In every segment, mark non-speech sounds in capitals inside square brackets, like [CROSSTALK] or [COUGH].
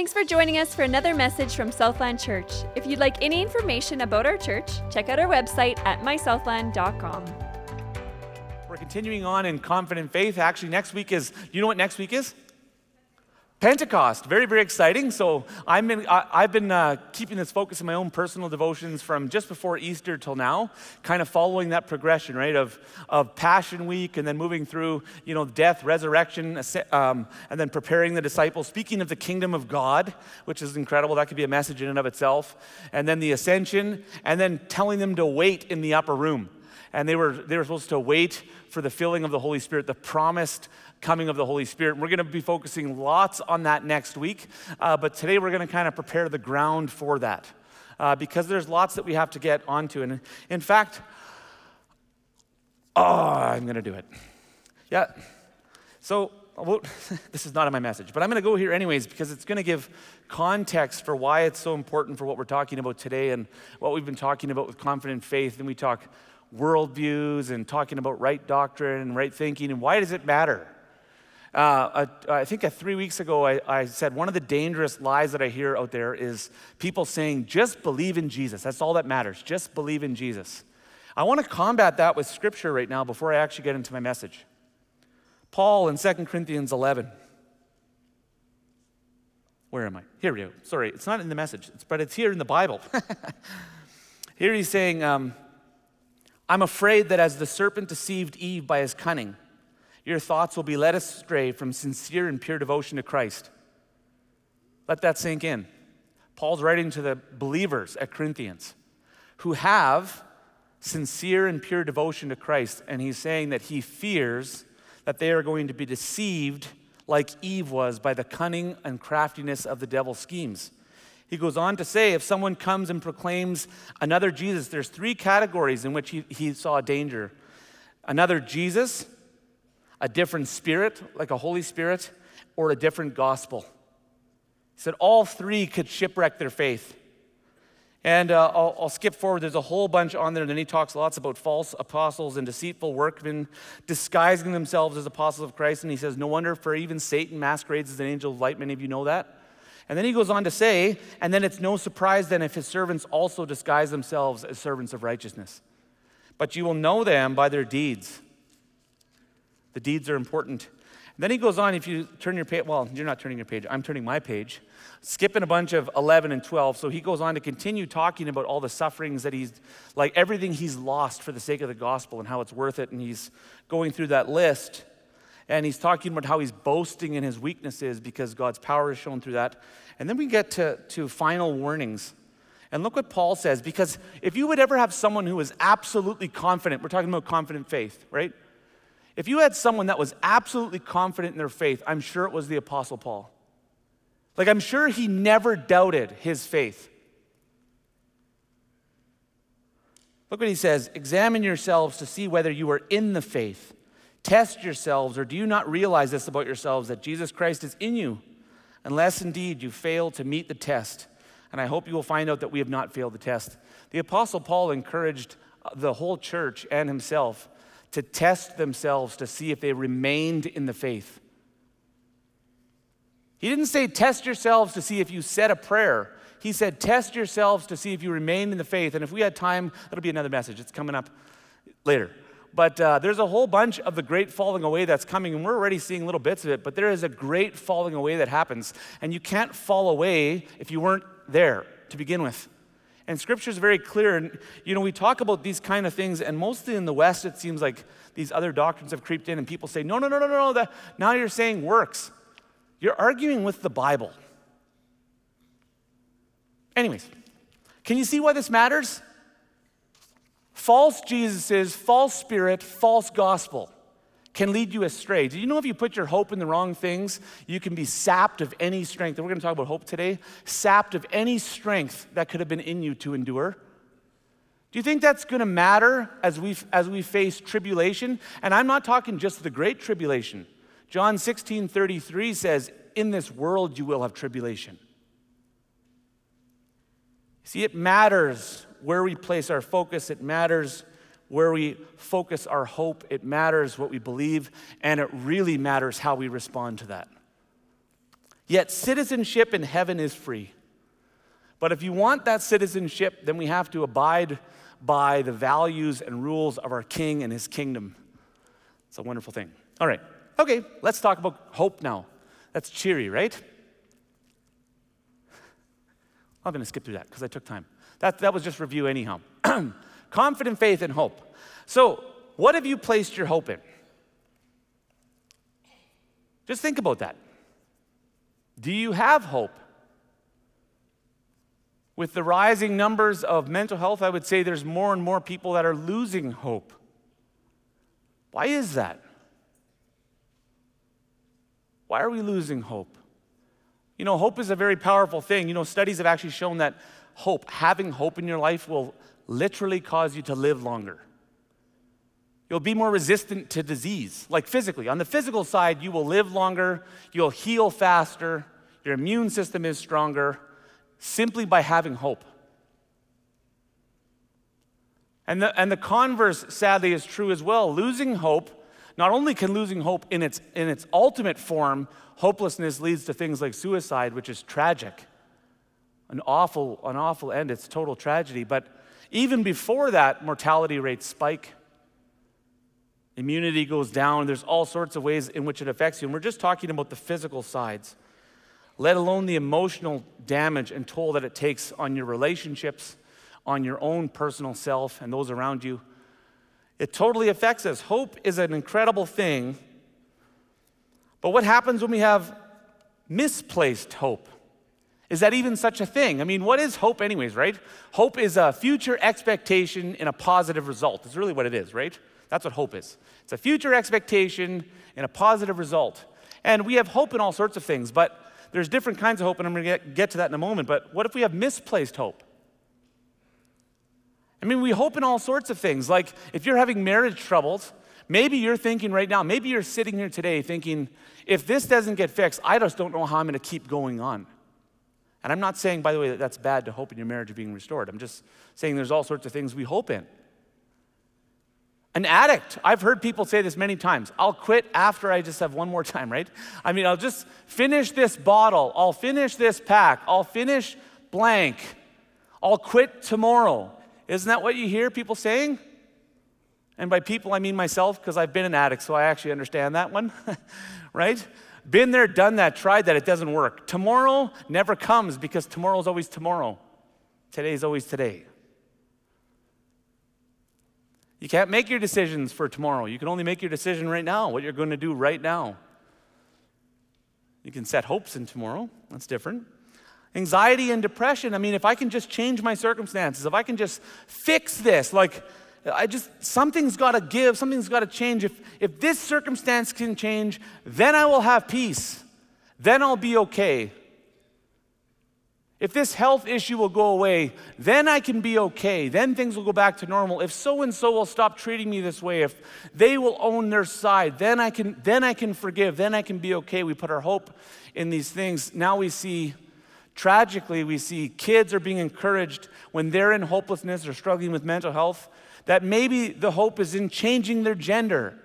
Thanks for joining us for another message from Southland Church. If you'd like any information about our church, check out our website at mysouthland.com. We're continuing on in confident faith. Actually, next week is, you know what next week is? Pentecost, very, very exciting. So I'm been, I, have been uh, keeping this focus in my own personal devotions from just before Easter till now, kind of following that progression, right, of, of Passion Week and then moving through, you know, death, resurrection, um, and then preparing the disciples, speaking of the kingdom of God, which is incredible. That could be a message in and of itself. And then the ascension, and then telling them to wait in the upper room. And they were, they were supposed to wait for the filling of the Holy Spirit, the promised coming of the Holy Spirit. And We're going to be focusing lots on that next week, uh, but today we're going to kind of prepare the ground for that uh, because there's lots that we have to get onto. And in fact, oh, I'm going to do it. Yeah. So, [LAUGHS] this is not in my message, but I'm going to go here anyways because it's going to give context for why it's so important for what we're talking about today and what we've been talking about with confident faith. And we talk worldviews and talking about right doctrine and right thinking and why does it matter? Uh, I think three weeks ago, I, I, said one of the dangerous lies that I hear out there is people saying, just believe in Jesus. That's all that matters. Just believe in Jesus. I want to combat that with scripture right now before I actually get into my message. Paul in 2 Corinthians 11. Where am I? Here we go. Sorry, it's not in the message, but it's here in the Bible. [LAUGHS] here he's saying, um, I'm afraid that as the serpent deceived Eve by his cunning, your thoughts will be led astray from sincere and pure devotion to Christ. Let that sink in. Paul's writing to the believers at Corinthians who have sincere and pure devotion to Christ, and he's saying that he fears that they are going to be deceived like Eve was by the cunning and craftiness of the devil's schemes. He goes on to say if someone comes and proclaims another Jesus, there's three categories in which he, he saw danger another Jesus, a different spirit, like a Holy Spirit, or a different gospel. He said all three could shipwreck their faith. And uh, I'll, I'll, skip forward. There's a whole bunch on there. And then he talks lots about false apostles and deceitful workmen disguising themselves as apostles of Christ. And he says, No wonder, for even Satan masquerades as an angel of light. Many of you know that. And then he goes on to say, And then it's no surprise then if his servants also disguise themselves as servants of righteousness. But you will know them by their deeds. The deeds are important. And then he goes on, if you turn your page, well, you're not turning your page, I'm turning my page, skipping a bunch of 11 and 12. So he goes on to continue talking about all the sufferings that he's, like everything he's lost for the sake of the gospel and how it's worth it. And he's going through that list. And he's talking about how he's boasting in his weaknesses because God's power is shown through that. And then we get to, to final warnings. And look what Paul says, because if you would ever have someone who is absolutely confident, we're talking about confident faith, right? If you had someone that was absolutely confident in their faith, I'm sure it was the Apostle Paul. Like, I'm sure he never doubted his faith. Look what he says Examine yourselves to see whether you are in the faith. Test yourselves, or do you not realize this about yourselves that Jesus Christ is in you? Unless indeed you fail to meet the test. And I hope you will find out that we have not failed the test. The Apostle Paul encouraged the whole church and himself to test themselves to see if they remained in the faith. He didn't say test yourselves to see if you said a prayer. He said test yourselves to see if you remain in the faith. And if we had time, that'll be another message. It's coming up later. But uh, there's a whole bunch of the great falling away that's coming, and we're already seeing little bits of it. But there is a great falling away that happens. And you can't fall away if you weren't there to begin with. And scripture is very clear. And, you know, we talk about these kind of things, and mostly in the West, it seems like these other doctrines have creeped in, and people say, no, no, no, no, no, that, now you're saying works. You're arguing with the Bible. Anyways, can you see why this matters? False Jesuses, false spirit, false gospel can lead you astray. Do you know if you put your hope in the wrong things, you can be sapped of any strength? And we're going to talk about hope today. Sapped of any strength that could have been in you to endure. Do you think that's going to matter as we, as we face tribulation? And I'm not talking just the great tribulation. John 16 33 says, In this world you will have tribulation. See, it matters where we place our focus, it matters where we focus our hope, it matters what we believe, and it really matters how we respond to that. Yet citizenship in heaven is free. But if you want that citizenship, then we have to abide by the values and rules of our king and his kingdom. It's a wonderful thing. All right. Okay, let's talk about hope now. That's cheery, right? I'm going to skip through that because I took time. That, that was just review, anyhow. [CLEARS THROAT] Confident faith and hope. So, what have you placed your hope in? Just think about that. Do you have hope? With the rising numbers of mental health, I would say there's more and more people that are losing hope. Why is that? Why are we losing hope? You know, hope is a very powerful thing. You know, studies have actually shown that hope, having hope in your life, will literally cause you to live longer. You'll be more resistant to disease, like physically. On the physical side, you will live longer, you'll heal faster, your immune system is stronger simply by having hope. And the, and the converse, sadly, is true as well. Losing hope, not only can losing hope in its, in its ultimate form, hopelessness leads to things like suicide, which is tragic. An awful, an awful end. It's total tragedy. But even before that, mortality rates spike. Immunity goes down. There's all sorts of ways in which it affects you. And we're just talking about the physical sides let alone the emotional damage and toll that it takes on your relationships, on your own personal self, and those around you. It totally affects us. Hope is an incredible thing. But what happens when we have misplaced hope? Is that even such a thing? I mean, what is hope, anyways, right? Hope is a future expectation in a positive result. It's really what it is, right? That's what hope is. It's a future expectation in a positive result. And we have hope in all sorts of things, but there's different kinds of hope, and I'm going to get, get to that in a moment. But what if we have misplaced hope? I mean, we hope in all sorts of things. Like if you're having marriage troubles, maybe you're thinking right now, maybe you're sitting here today thinking, if this doesn't get fixed, I just don't know how I'm going to keep going on. And I'm not saying, by the way, that that's bad to hope in your marriage being restored. I'm just saying there's all sorts of things we hope in. An addict, I've heard people say this many times. I'll quit after I just have one more time, right? I mean, I'll just finish this bottle. I'll finish this pack. I'll finish blank. I'll quit tomorrow. Isn't that what you hear people saying? And by people, I mean myself because I've been an addict, so I actually understand that one, [LAUGHS] right? Been there, done that, tried that, it doesn't work. Tomorrow never comes because tomorrow's always tomorrow. Today's always today. You can't make your decisions for tomorrow. You can only make your decision right now, what you're going to do right now. You can set hopes in tomorrow. That's different. Anxiety and depression. I mean, if I can just change my circumstances, if I can just fix this, like, I just, something's got to give, something's got to change. If, if this circumstance can change, then I will have peace. Then I'll be okay. If this health issue will go away, then I can be okay. Then things will go back to normal. If so and so will stop treating me this way, if they will own their side, then I can then I can forgive. Then I can be okay. We put our hope in these things. Now we see tragically we see kids are being encouraged when they're in hopelessness or struggling with mental health that maybe the hope is in changing their gender.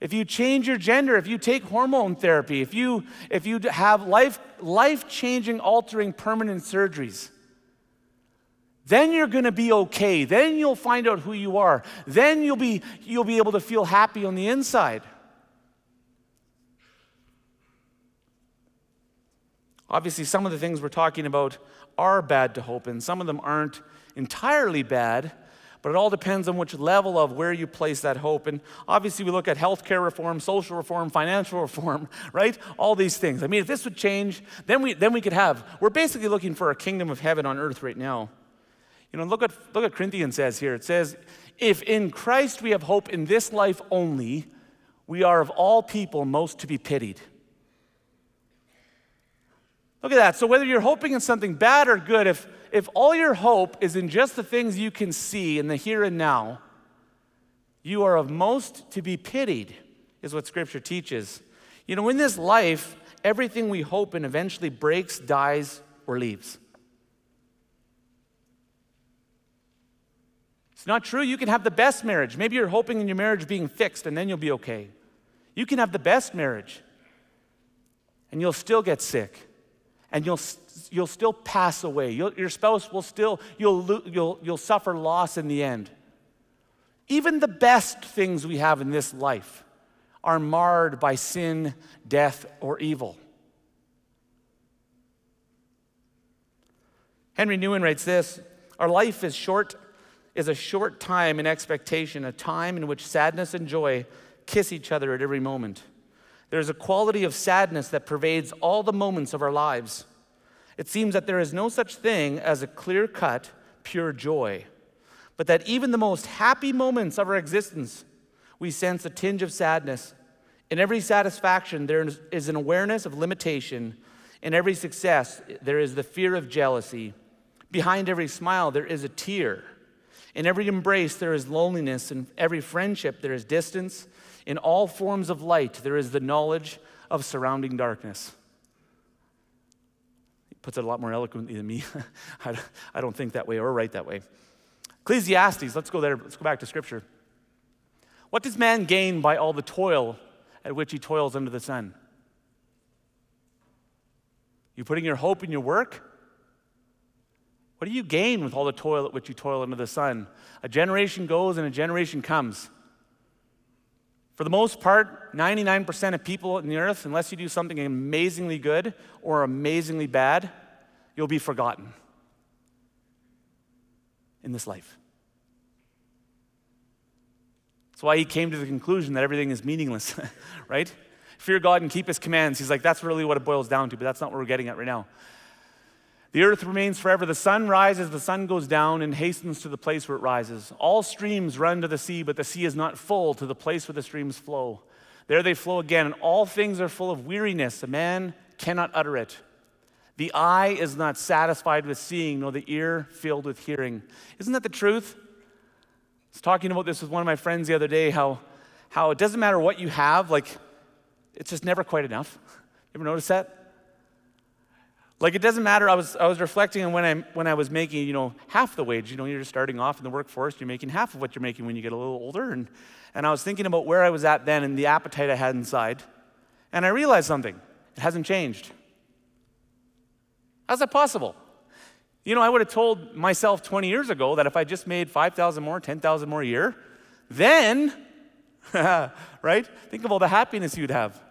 If you change your gender, if you take hormone therapy, if you, if you have life, life-changing, altering permanent surgeries, then you're going to be okay. Then you'll find out who you are. Then you'll be, you'll be able to feel happy on the inside. Obviously, some of the things we're talking about are bad to hope in, some of them aren't entirely bad. But it all depends on which level of where you place that hope. And obviously, we look at healthcare reform, social reform, financial [LAUGHS] reform, right? All these things. I mean, if this would change, then we, then we could have, we're basically looking for a kingdom of heaven on earth right now. You know, look at, look at Corinthians says here. It says, if in Christ we have hope in this life only, we are of all people most to be pitied. Look at that. So, whether you're hoping in something bad or good, if, if all your hope is in just the things you can see in the here and now, you are of most to be pitied, is what Scripture teaches. You know, in this life, everything we hope in eventually breaks, dies, or leaves. It's not true. You can have the best marriage. Maybe you're hoping in your marriage being fixed and then you'll be okay. You can have the best marriage. and you'll still get sick, and you'll, you'll still pass away. You'll, your spouse will still, you'll, you'll, you'll suffer loss in the end. Even the best things we have in this life are marred by sin, death, or evil. Henry Nouwen writes this Our life is short, is a short time in expectation, a time in which sadness and joy kiss each other at every moment. There's a quality of sadness that pervades all the moments of our lives. It seems that there is no such thing as a clear cut, pure joy, but that even the most happy moments of our existence, we sense a tinge of sadness. In every satisfaction, there is an awareness of limitation. In every success, there is the fear of jealousy. Behind every smile, there is a tear. In every embrace, there is loneliness. In every friendship, there is distance. In all forms of light, there is the knowledge of surrounding darkness. He puts it a lot more eloquently than me. [LAUGHS] I don't think that way or write that way. Ecclesiastes, let's go there. Let's go back to scripture. What does man gain by all the toil at which he toils under the sun? You putting your hope in your work? What do you gain with all the toil at which you toil under the sun? A generation goes and a generation comes. For the most part, 99% of people in the earth, unless you do something amazingly good or amazingly bad, you'll be forgotten in this life. That's why he came to the conclusion that everything is meaningless, [LAUGHS] right? Fear God and keep his commands. He's like, that's really what it boils down to, but that's not what we're getting at right now. The earth remains forever. The sun rises, the sun goes down, and hastens to the place where it rises. All streams run to the sea, but the sea is not full to the place where the streams flow. There they flow again, and all things are full of weariness. A man cannot utter it. The eye is not satisfied with seeing, nor the ear filled with hearing. Isn't that the truth? I was talking about this with one of my friends the other day how, how it doesn't matter what you have, like, it's just never quite enough. [LAUGHS] You ever notice that? Like it doesn't matter. I was, I was reflecting on when I, when I was making, you know, half the wage. You know, you're starting off in the workforce, you're making half of what you're making when you get a little older. And, and I was thinking about where I was at then and the appetite I had inside. And I realized something. It hasn't changed. How's that possible? You know, I would have told myself 20 years ago that if I just made 5,000 more, 10,000 more a year, then, [LAUGHS] right? Think of all the happiness you'd have.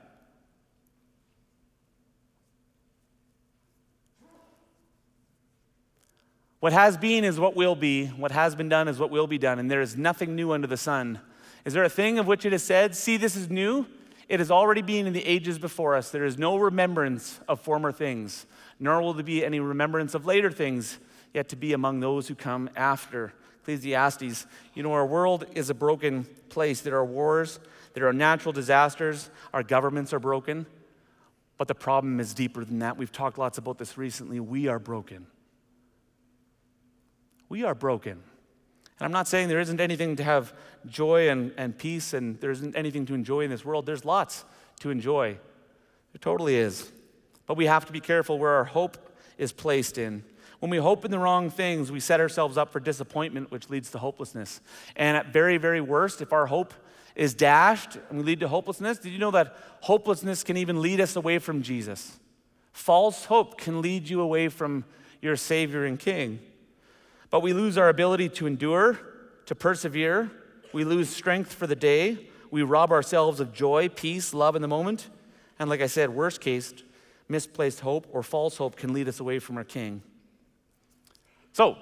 What has been is what will be. What has been done is what will be done. And there is nothing new under the sun. Is there a thing of which it is said, See, this is new? It has already been in the ages before us. There is no remembrance of former things, nor will there be any remembrance of later things yet to be among those who come after. Ecclesiastes. You know, our world is a broken place. There are wars, there are natural disasters, our governments are broken. But the problem is deeper than that. We've talked lots about this recently. We are broken. We are broken. And I'm not saying there isn't anything to have joy and, and peace and there isn't anything to enjoy in this world. There's lots to enjoy. There totally is. But we have to be careful where our hope is placed in. When we hope in the wrong things, we set ourselves up for disappointment, which leads to hopelessness. And at very, very worst, if our hope is dashed and we lead to hopelessness, did you know that hopelessness can even lead us away from Jesus? False hope can lead you away from your Savior and King. But we lose our ability to endure, to persevere. We lose strength for the day. We rob ourselves of joy, peace, love in the moment. And like I said, worst case, misplaced hope or false hope can lead us away from our King. So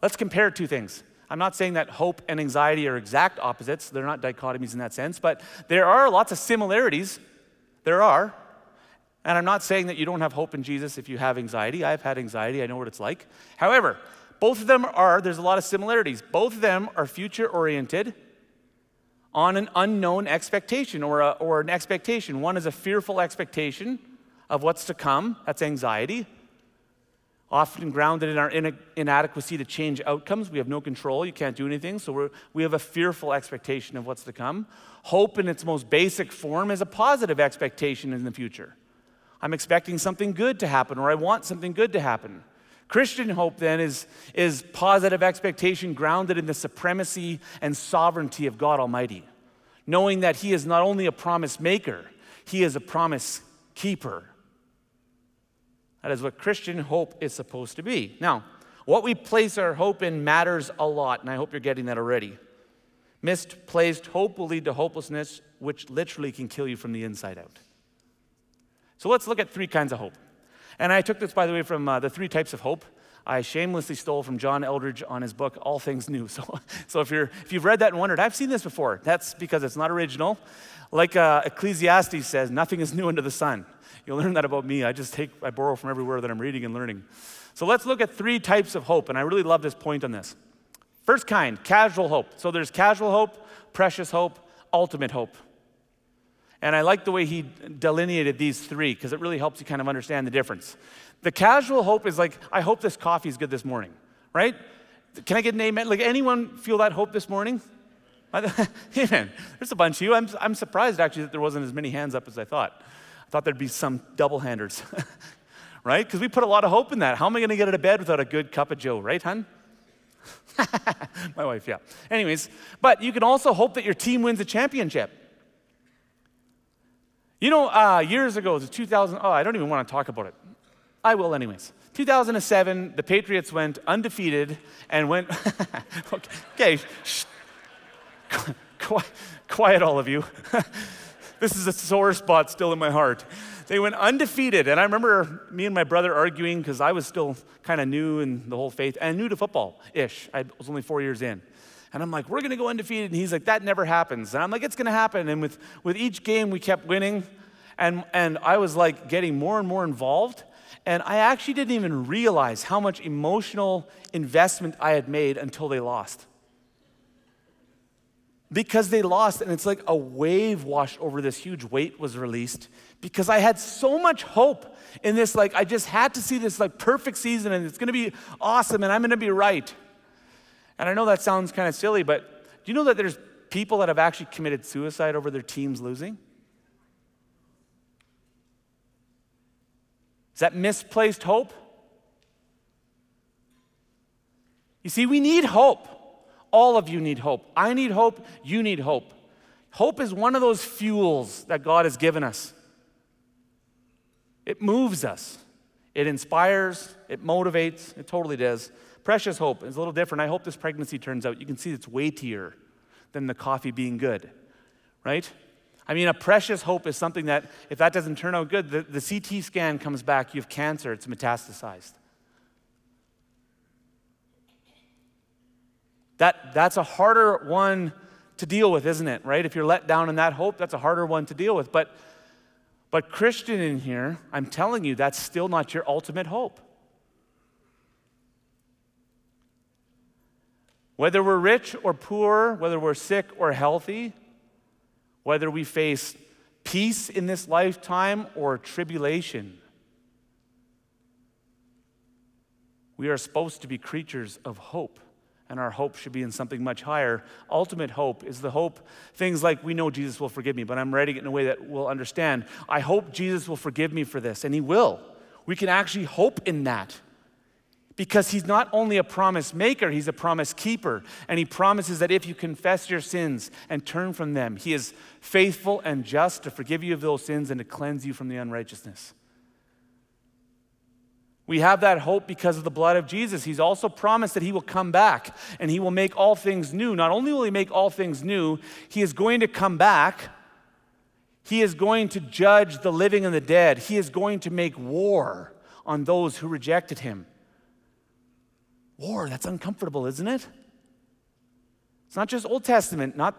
let's compare two things. I'm not saying that hope and anxiety are exact opposites, they're not dichotomies in that sense, but there are lots of similarities. There are. And I'm not saying that you don't have hope in Jesus if you have anxiety. I've had anxiety, I know what it's like. However, both of them are, there's a lot of similarities. Both of them are future oriented on an unknown expectation or, a, or an expectation. One is a fearful expectation of what's to come, that's anxiety. Often grounded in our inadequacy to change outcomes. We have no control, you can't do anything, so we have a fearful expectation of what's to come. Hope, in its most basic form, is a positive expectation in the future. I'm expecting something good to happen, or I want something good to happen. Christian hope, then, is, is positive expectation grounded in the supremacy and sovereignty of God Almighty, knowing that He is not only a promise maker, He is a promise keeper. That is what Christian hope is supposed to be. Now, what we place our hope in matters a lot, and I hope you're getting that already. Misplaced hope will lead to hopelessness, which literally can kill you from the inside out. So let's look at three kinds of hope. And I took this, by the way, from uh, the three types of hope. I shamelessly stole from John Eldredge on his book, All Things New. [LAUGHS] So, so if, you're, if you've read that and wondered, I've seen this before, that's because it's not original. Like uh, Ecclesiastes says, nothing is new under the sun. You'll learn that about me. I just take, I borrow from everywhere that I'm reading and learning. So let's look at three types of hope, and I really love this point on this. First kind, casual hope. So there's casual hope, precious hope, ultimate hope. And I like the way he delineated these three because it really helps you kind of understand the difference. The casual hope is like, I hope this coffee is good this morning, right? Can I get an amen? Like, anyone feel that hope this morning? [LAUGHS] amen. There's a bunch of you. I'm, I'm surprised actually that there wasn't as many hands up as I thought. I thought there'd be some double handers, [LAUGHS] right? Because we put a lot of hope in that. How am I going to get out of bed without a good cup of Joe, right, hun? [LAUGHS] My wife, yeah. Anyways, but you can also hope that your team wins a championship. You know, uh, years ago, it was 2000, oh, I don't even want to talk about it. I will, anyways. 2007, the Patriots went undefeated and went, [LAUGHS] okay, shh. Quiet, quiet, all of you. [LAUGHS] this is a sore spot still in my heart. They went undefeated. And I remember me and my brother arguing because I was still kind of new in the whole faith and new to football ish. I was only four years in. And I'm like, we're going to go undefeated. And he's like, that never happens. And I'm like, it's going to happen. And with, with each game, we kept winning. And, and I was like getting more and more involved. And I actually didn't even realize how much emotional investment I had made until they lost because they lost and it's like a wave washed over this huge weight was released because i had so much hope in this like i just had to see this like perfect season and it's to be awesome and i'm to be right and i know that sounds kind of silly but do you know that there's people that have actually committed suicide over their teams losing is that misplaced hope you see we need hope all of you need hope. I need hope. You need hope. Hope is one of those fuels that God has given us. It moves us, it inspires, it motivates, it totally does. Precious hope is a little different. I hope this pregnancy turns out. You can see it's weightier than the coffee being good, right? I mean, a precious hope is something that if that doesn't turn out good, the, the CT scan comes back, you have cancer, it's metastasized. That, that's a harder one to deal with, isn't it? Right? If you're let down in that hope, that's a harder one to deal with. But, but Christian in here, I'm telling you, that's still not your ultimate hope. Whether we're rich or poor, whether we're sick or healthy, whether we face peace in this lifetime or tribulation, we are supposed to be creatures of hope and our hope should be in something much higher. Ultimate hope is the hope, things like we know Jesus will forgive me, but I'm writing it in a way that we'll understand. I hope Jesus will forgive me for this, and He will. We can actually hope in that because He's not only a promise maker, He's a promise keeper. And He promises that if you confess your sins and turn from them, He is faithful and just to forgive you of those sins and to cleanse you from the unrighteousness. We have that hope because of the blood of Jesus. He's also promised that He will come back and He will make all things new. Not only will He make all things new, He is going to come back. He is going to judge the living and the dead. He is going to make war on those who rejected Him. War, that's uncomfortable, isn't it? It's not just Old Testament, not,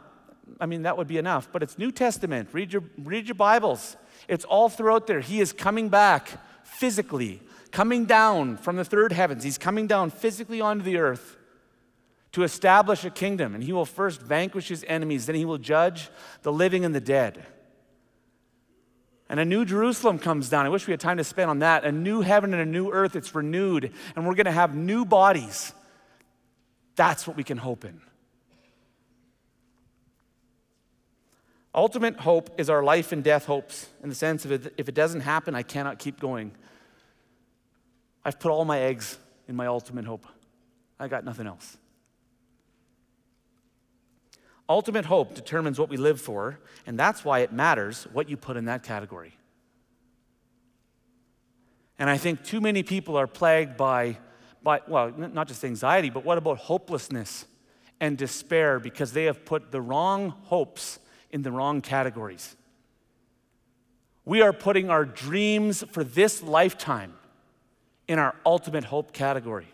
I mean, that would be enough, but it's New Testament. Read your, read your Bibles. It's all throughout there. He is coming back physically coming down from the third heavens. He's coming down physically onto the earth to establish a kingdom. And he will first vanquish his enemies, then he will judge the living and the dead. And a new Jerusalem comes down. I wish we had time to spend on that. A new heaven and a new earth. It's renewed. And we're going to have new bodies. That's what we can hope in. Ultimate hope is our life and death hopes in the sense of if it doesn't happen, I cannot keep going. I've put all my eggs in my ultimate hope. I got nothing else. Ultimate hope determines what we live for, and that's why it matters what you put in that category. And I think too many people are plagued by, by well, not just anxiety, but what about hopelessness and despair because they have put the wrong hopes in the wrong categories. We are putting our dreams for this lifetime in our ultimate hope category.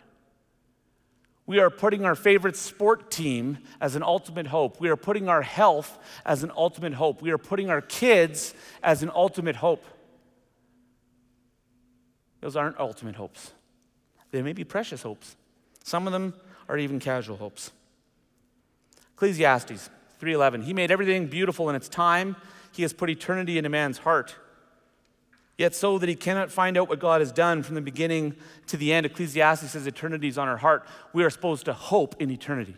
We are putting our favorite sport team as an ultimate hope. We are putting our health as an ultimate hope. We are putting our kids as an ultimate hope. Those aren't ultimate hopes. They may be precious hopes. Some of them are even casual hopes. Ecclesiastes 3:11. He made everything beautiful in its time. He has put eternity in a man's heart. Yet so that he cannot find out what God has done from the beginning to the end. Ecclesiastes says eternity is on our heart. We are supposed to hope in eternity.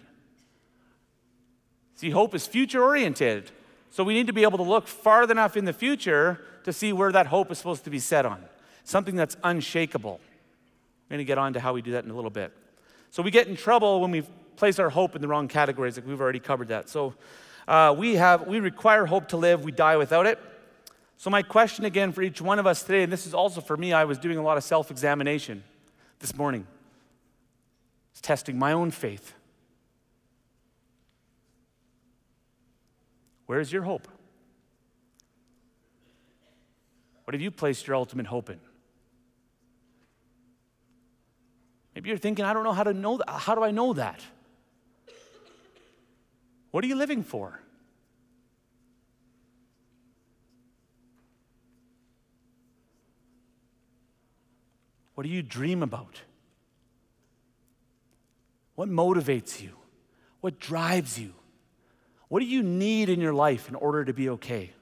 See, hope is future oriented. So we need to be able to look far enough in the future to see where that hope is supposed to be set on. Something that's unshakable. We're going to get on to how we do that in a little bit. So we get in trouble when we place our hope in the wrong categories. Like we've already covered that. So uh, we have we require hope to live. We die without it. So my question again for each one of us today, and this is also for me. I was doing a lot of self-examination this morning. It's testing my own faith. Where is your hope? What have you placed your ultimate hope in? Maybe you're thinking, I don't know how to know that. How do I know that? What are you living for? What do you dream about? What motivates you? What drives you? What do you need in your life in order to be okay?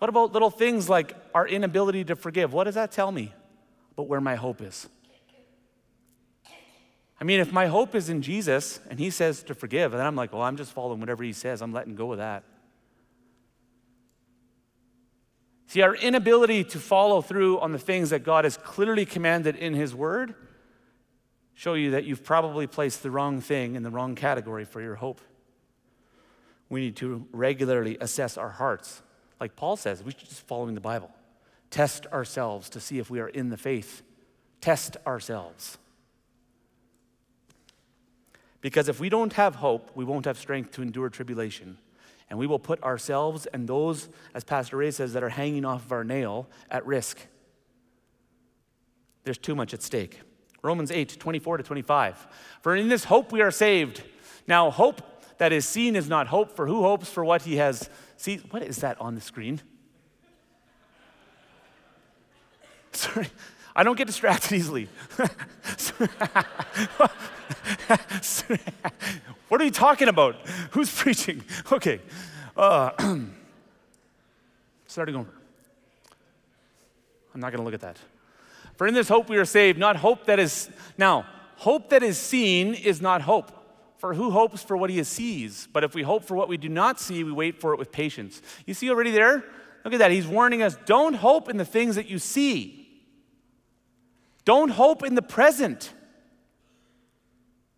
What about little things like our inability to forgive? What does that tell me about where my hope is? I mean, if my hope is in Jesus and he says to forgive, then I'm like, well, I'm just following whatever he says. I'm letting go of that. See, our inability to follow through on the things that God has clearly commanded in his word show you that you've probably placed the wrong thing in the wrong category for your hope. We need to regularly assess our hearts. Like Paul says, we should just following the Bible. Test ourselves to see if we are in the faith. Test ourselves. Because if we don't have hope, we won't have strength to endure tribulation. And we will put ourselves and those, as Pastor Ray says, that are hanging off of our nail at risk. There's too much at stake. Romans 8, 24 to 25. For in this hope we are saved. Now, hope that is seen is not hope, for who hopes for what he has seen? What is that on the screen? [LAUGHS] Sorry. I don't get distracted easily. [LAUGHS] [LAUGHS] what are you talking about? Who's preaching? [LAUGHS] Okay. Uh, [CLEARS THROAT] starting over. I'm not going to look at that. For in this hope we are saved, not hope that is. Now, hope that is seen is not hope. For who hopes for what he sees? But if we hope for what we do not see, we wait for it with patience. You see already there? Look at that. He's warning us don't hope in the things that you see. Don't hope in the present.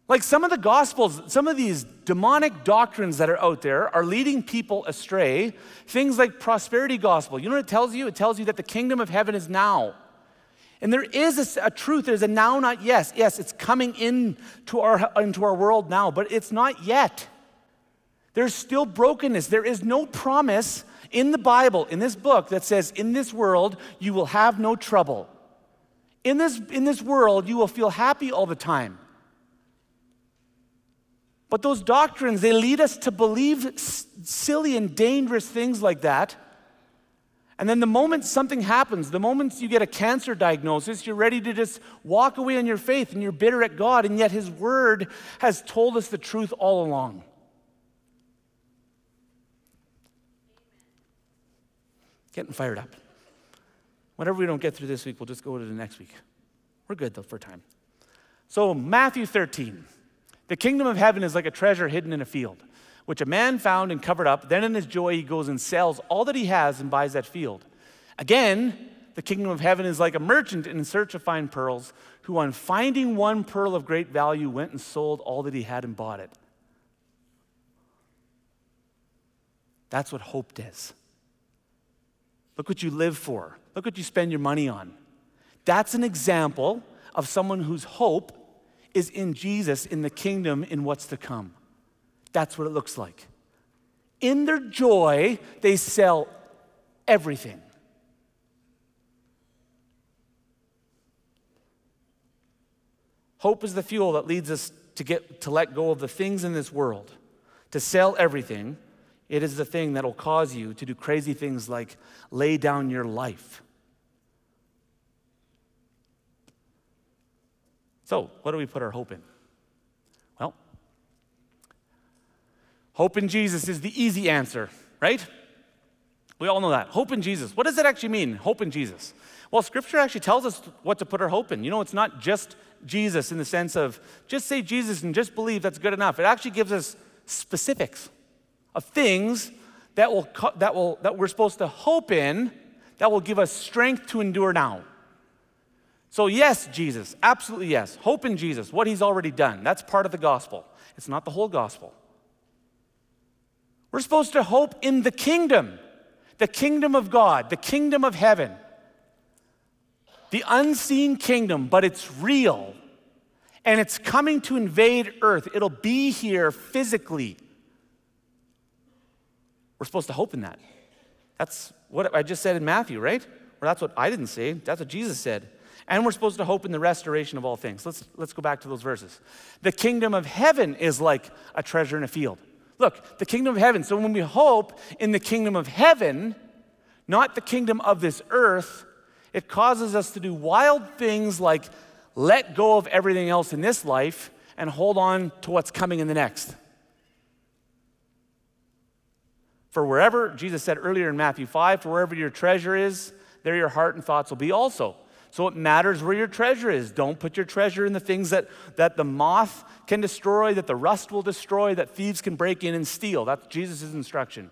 Like some of the gospels, some of these demonic doctrines that are out there are leading people astray. Things like prosperity gospel. You know what it tells you? It tells you that the kingdom of heaven is now. And there is a, a truth, there's a now, not yes. Yes, it's coming into our, into our world now, but it's not yet. There's still brokenness. There is no promise in the Bible, in this book, that says, In this world, you will have no trouble. In this, in this world, you will feel happy all the time. But those doctrines, they lead us to believe s- silly and dangerous things like that. And then the moment something happens, the moment you get a cancer diagnosis, you're ready to just walk away on your faith and you're bitter at God, and yet His Word has told us the truth all along. Getting fired up. Whatever we don't get through this week, we'll just go to the next week. We're good though for time. So, Matthew 13. The kingdom of heaven is like a treasure hidden in a field, which a man found and covered up. Then, in his joy, he goes and sells all that he has and buys that field. Again, the kingdom of heaven is like a merchant in search of fine pearls, who, on finding one pearl of great value, went and sold all that he had and bought it. That's what hope is. Look what you live for. Look what you spend your money on. That's an example of someone whose hope is in Jesus, in the kingdom, in what's to come. That's what it looks like. In their joy, they sell everything. Hope is the fuel that leads us to get to let go of the things in this world, to sell everything. It is the thing that will cause you to do crazy things like lay down your life. So, what do we put our hope in? Well, hope in Jesus is the easy answer, right? We all know that. Hope in Jesus. What does that actually mean, hope in Jesus? Well, Scripture actually tells us what to put our hope in. You know, it's not just Jesus in the sense of just say Jesus and just believe that's good enough. It actually gives us specifics of things that, will, that, will, that we're supposed to hope in that will give us strength to endure now. So, yes, Jesus, absolutely yes. Hope in Jesus, what he's already done. That's part of the gospel. It's not the whole gospel. We're supposed to hope in the kingdom, the kingdom of God, the kingdom of heaven the unseen kingdom, but it's real. And it's coming to invade earth. It'll be here physically. We're supposed to hope in that. That's what I just said in Matthew, right? Or that's what I didn't say. That's what Jesus said. And we're supposed to hope in the restoration of all things. Let's, let's go back to those verses. The kingdom of heaven is like a treasure in a field. Look, the kingdom of heaven. So when we hope in the kingdom of heaven, not the kingdom of this earth, it causes us to do wild things like let go of everything else in this life and hold on to what's coming in the next. For wherever, Jesus said earlier in Matthew 5, for wherever your treasure is, there your heart and thoughts will be also. So it matters where your treasure is. Don't put your treasure in the things that, that the moth can destroy, that the rust will destroy, that thieves can break in and steal. That's Jesus' instruction.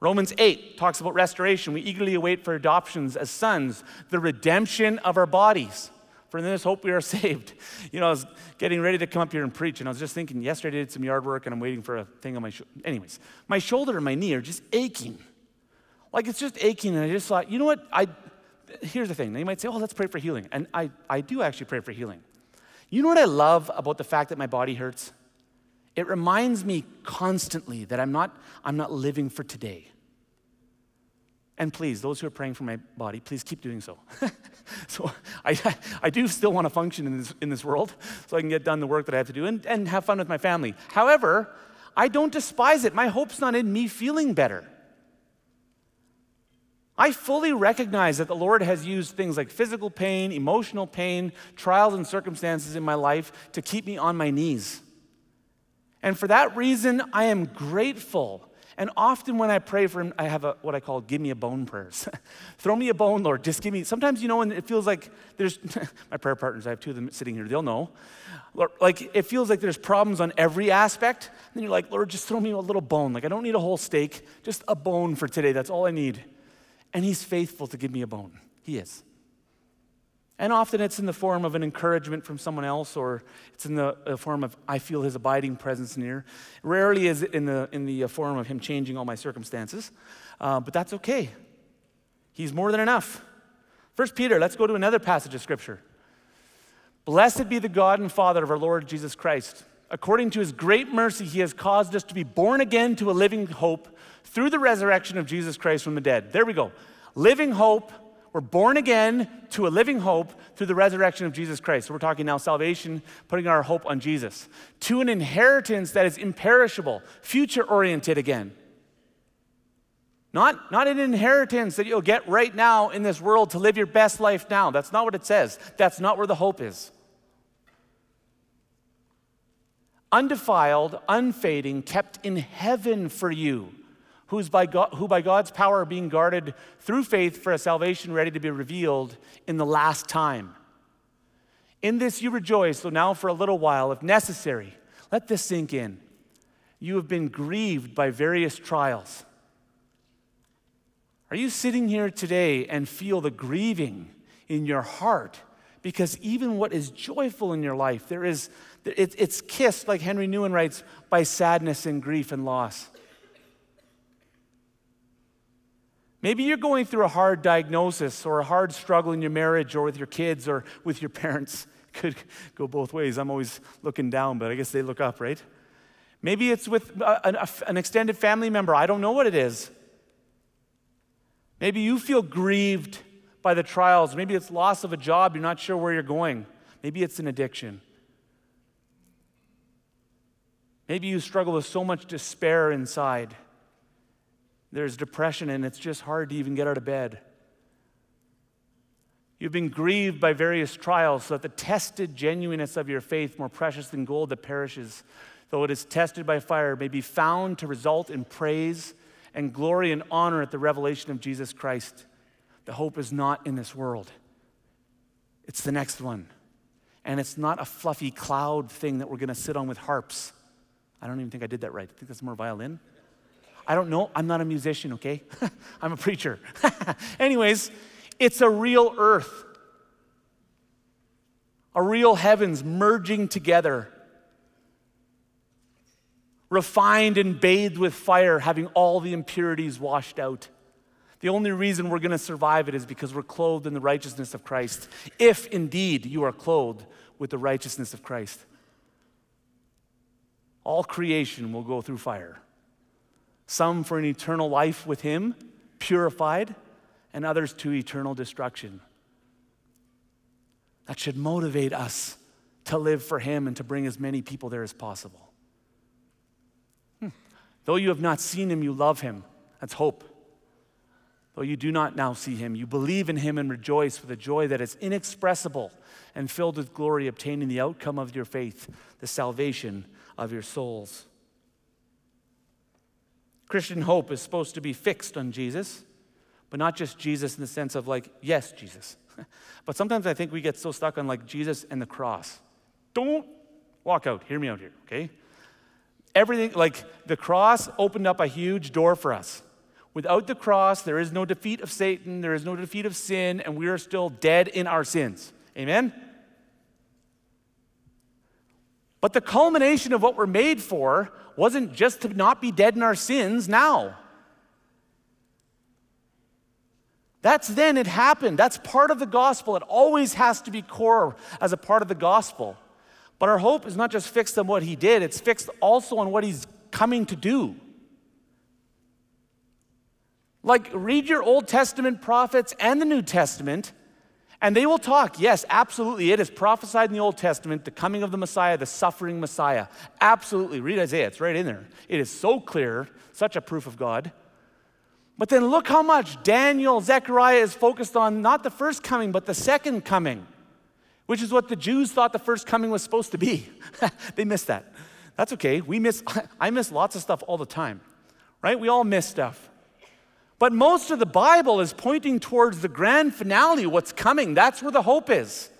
Romans 8 talks about restoration. We eagerly await for adoptions as sons, the redemption of our bodies. For in this hope we are [LAUGHS] saved. You know, I was getting ready to come up here and preach, and I was just thinking, yesterday I did some yard work, and I'm waiting for a thing on my shoulder. Anyways, my shoulder and my knee are just aching. Like it's just aching, and I just thought, you know what? I here's the thing. Now you might say, oh, let's pray for healing. And I, I do actually pray for healing. You know what I love about the fact that my body hurts? It reminds me constantly that I'm not, I'm not living for today. And please, those who are praying for my body, please keep doing so. [LAUGHS] so I, I do still want to function in this, in this world so I can get done the work that I have to do and, and have fun with my family. However, I don't despise it. My hope's not in me feeling better. I fully recognize that the Lord has used things like physical pain, emotional pain, trials and circumstances in my life to keep me on my knees. And for that reason, I am grateful. And often when I pray for him, I have a, what I call give me a bone prayers. [LAUGHS] Throw me a bone, Lord. Just give me. Sometimes, you know, when it feels like there's, [LAUGHS] my prayer partners, I have two of them sitting here, they'll know. Lord, like it feels like there's problems on every aspect. Then you're like, Lord, just throw me a little bone. Like I don't need a whole steak, just a bone for today. That's all I need. And he's faithful to give me a bone. He is. And often it's in the form of an encouragement from someone else, or it's in the form of, I feel his abiding presence near. Rarely is it in the, in the uh, form of him changing all my circumstances, uh, but that's okay. He's more than enough. First Peter, let's go to another passage of scripture. Blessed be the God and Father of our Lord Jesus Christ. According to his great mercy, he has caused us to be born again to a living hope through the resurrection of Jesus Christ from the dead. There we go. Living hope we're born again to a living hope through the resurrection of Jesus Christ. So we're talking now salvation, putting our hope on Jesus. To an inheritance that is imperishable, future oriented again. Not, not an inheritance that you'll get right now in this world to live your best life now. That's not what it says. That's not where the hope is. Undefiled, unfading, kept in heaven for you who's by God, who by God's power are being guarded through faith for a salvation ready to be revealed in the last time. In this you rejoice, so now for a little while, if necessary, let this sink in. You have been grieved by various trials. Are you sitting here today and feel the grieving in your heart? Because even what is joyful in your life, there is, it's kissed, like Henry Nouwen writes, by sadness and grief and loss. Maybe you're going through a hard diagnosis or a hard struggle in your marriage or with your kids or with your parents. [LAUGHS] Could go both ways. I'm always looking down, but I guess they look up, right? Maybe it's with a, an extended family member. I don't know what it is. Maybe you feel grieved by the trials. Maybe it's loss of a job. You're not sure where you're going. Maybe it's an addiction. Maybe you struggle with so much despair inside. There's depression, and it's just hard to even get out of bed. You've been grieved by various trials, so that the tested genuineness of your faith, more precious than gold that perishes, though it is tested by fire, may be found to result in praise and glory and honor at the revelation of Jesus Christ. The hope is not in this world, it's the next one. And it's not a fluffy cloud thing that we're going to sit on with harps. I don't even think I did that right. I think that's more violin. I don't know. I'm not a musician, okay? [LAUGHS] I'm a preacher. [LAUGHS] Anyways, it's a real earth, a real heavens merging together, refined and bathed with fire, having all the impurities washed out. The only reason we're going to survive it is because we're clothed in the righteousness of Christ, if indeed you are clothed with the righteousness of Christ. All creation will go through fire some for an eternal life with Him, purified, and others to eternal destruction. That should motivate us to live for Him and to bring as many people there as possible. Hmm. Though you have not seen Him, you love Him. That's hope. Though you do not now see Him, you believe in Him and rejoice with a joy that is inexpressible and filled with glory, obtaining the outcome of your faith, the salvation of your souls. Christian hope is supposed to be fixed on Jesus, but not just Jesus in the sense of like, yes, Jesus. [LAUGHS] but sometimes I think we get so stuck on like Jesus and the cross. Don't walk out. Hear me out here, okay? Everything, like the cross opened up a huge door for us. Without the cross, there is no defeat of Satan, there is no defeat of sin, and we are still dead in our sins. Amen? But the culmination of what we're made for wasn't just to not be dead in our sins now. That's then it happened. That's part of the gospel. It always has to be core as a part of the gospel. But our hope is not just fixed on what he did, it's fixed also on what he's coming to do. Like, read your Old Testament prophets and the New Testament, and they will talk, yes, absolutely. It is prophesied in the Old Testament, the coming of the Messiah, the suffering Messiah. Absolutely. Read Isaiah, it's right in there. It is so clear, such a proof of God. But then look how much Daniel, Zechariah is focused on not the first coming, but the second coming, which is what the Jews thought the first coming was supposed to be. [LAUGHS] they missed that. That's okay. We miss, [LAUGHS] I miss lots of stuff all the time, right? We all miss stuff. But most of the Bible is pointing towards the grand finale, what's coming. That's where the hope is.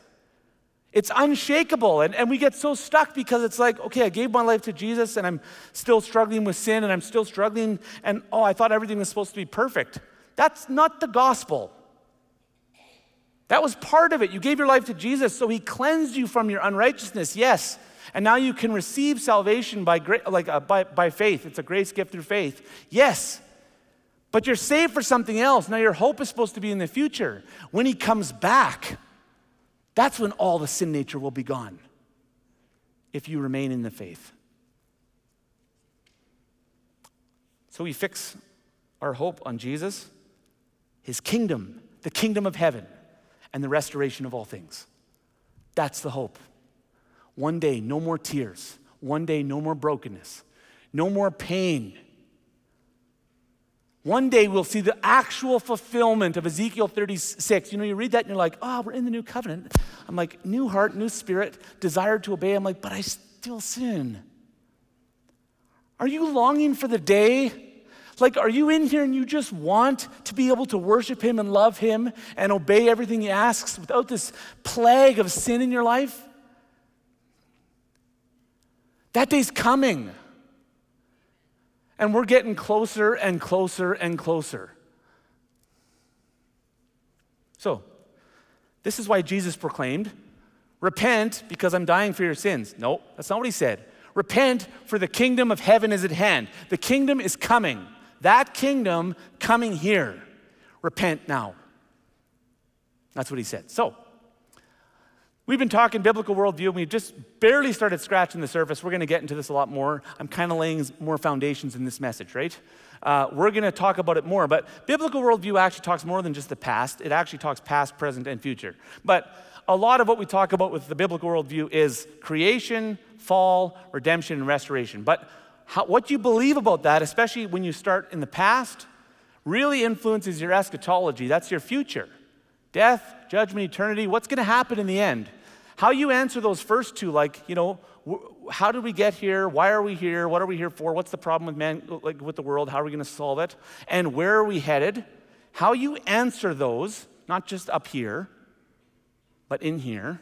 It's unshakable. And, and we get so stuck because it's like, okay, I gave my life to Jesus and I'm still struggling with sin and I'm still struggling. And oh, I thought everything was supposed to be perfect. That's not the gospel. That was part of it. You gave your life to Jesus, so he cleansed you from your unrighteousness, yes. And now you can receive salvation by, like, uh, by, by faith. It's a grace gift through faith, yes. But you're saved for something else. Now your hope is supposed to be in the future. When he comes back, that's when all the sin nature will be gone if you remain in the faith. So we fix our hope on Jesus, his kingdom, the kingdom of heaven, and the restoration of all things. That's the hope. One day, no more tears. One day, no more brokenness. No more pain one day we'll see the actual fulfillment of Ezekiel 36. You know, you read that and you're like, oh, we're in the new covenant. I'm like, new heart, new spirit, desire to obey. I'm like, but I still sin. Are you longing for the day? Like, are you in here and you just want to be able to worship Him and love Him and obey everything He asks without this plague of sin in your life? That day's coming. And we're getting closer and closer and closer. So, this is why Jesus proclaimed, Repent because I'm dying for your sins. No, that's not what he said. Repent for the kingdom of heaven is at hand. The kingdom is coming. That kingdom coming here. Repent now. That's what he said. So, we've been talking biblical worldview, and we just barely started scratching the surface. We're going to get into this a lot more. I'm kind of laying more foundations in this message, right? Uh, we're going to talk about it more, but biblical worldview actually talks more than just the past. It actually talks past, present, and future. But a lot of what we talk about with the biblical worldview is creation, fall, redemption, and restoration. But how, what you believe about that, especially when you start in the past, really influences your eschatology. That's your future death, judgment, eternity. What's going to happen in the end? How you answer those first two, like, you know, how did we get here? Why are we here? What are we here for? What's the problem with man, like with the world? How are we going to solve it? And where are we headed? How you answer those, not just up here, but in here,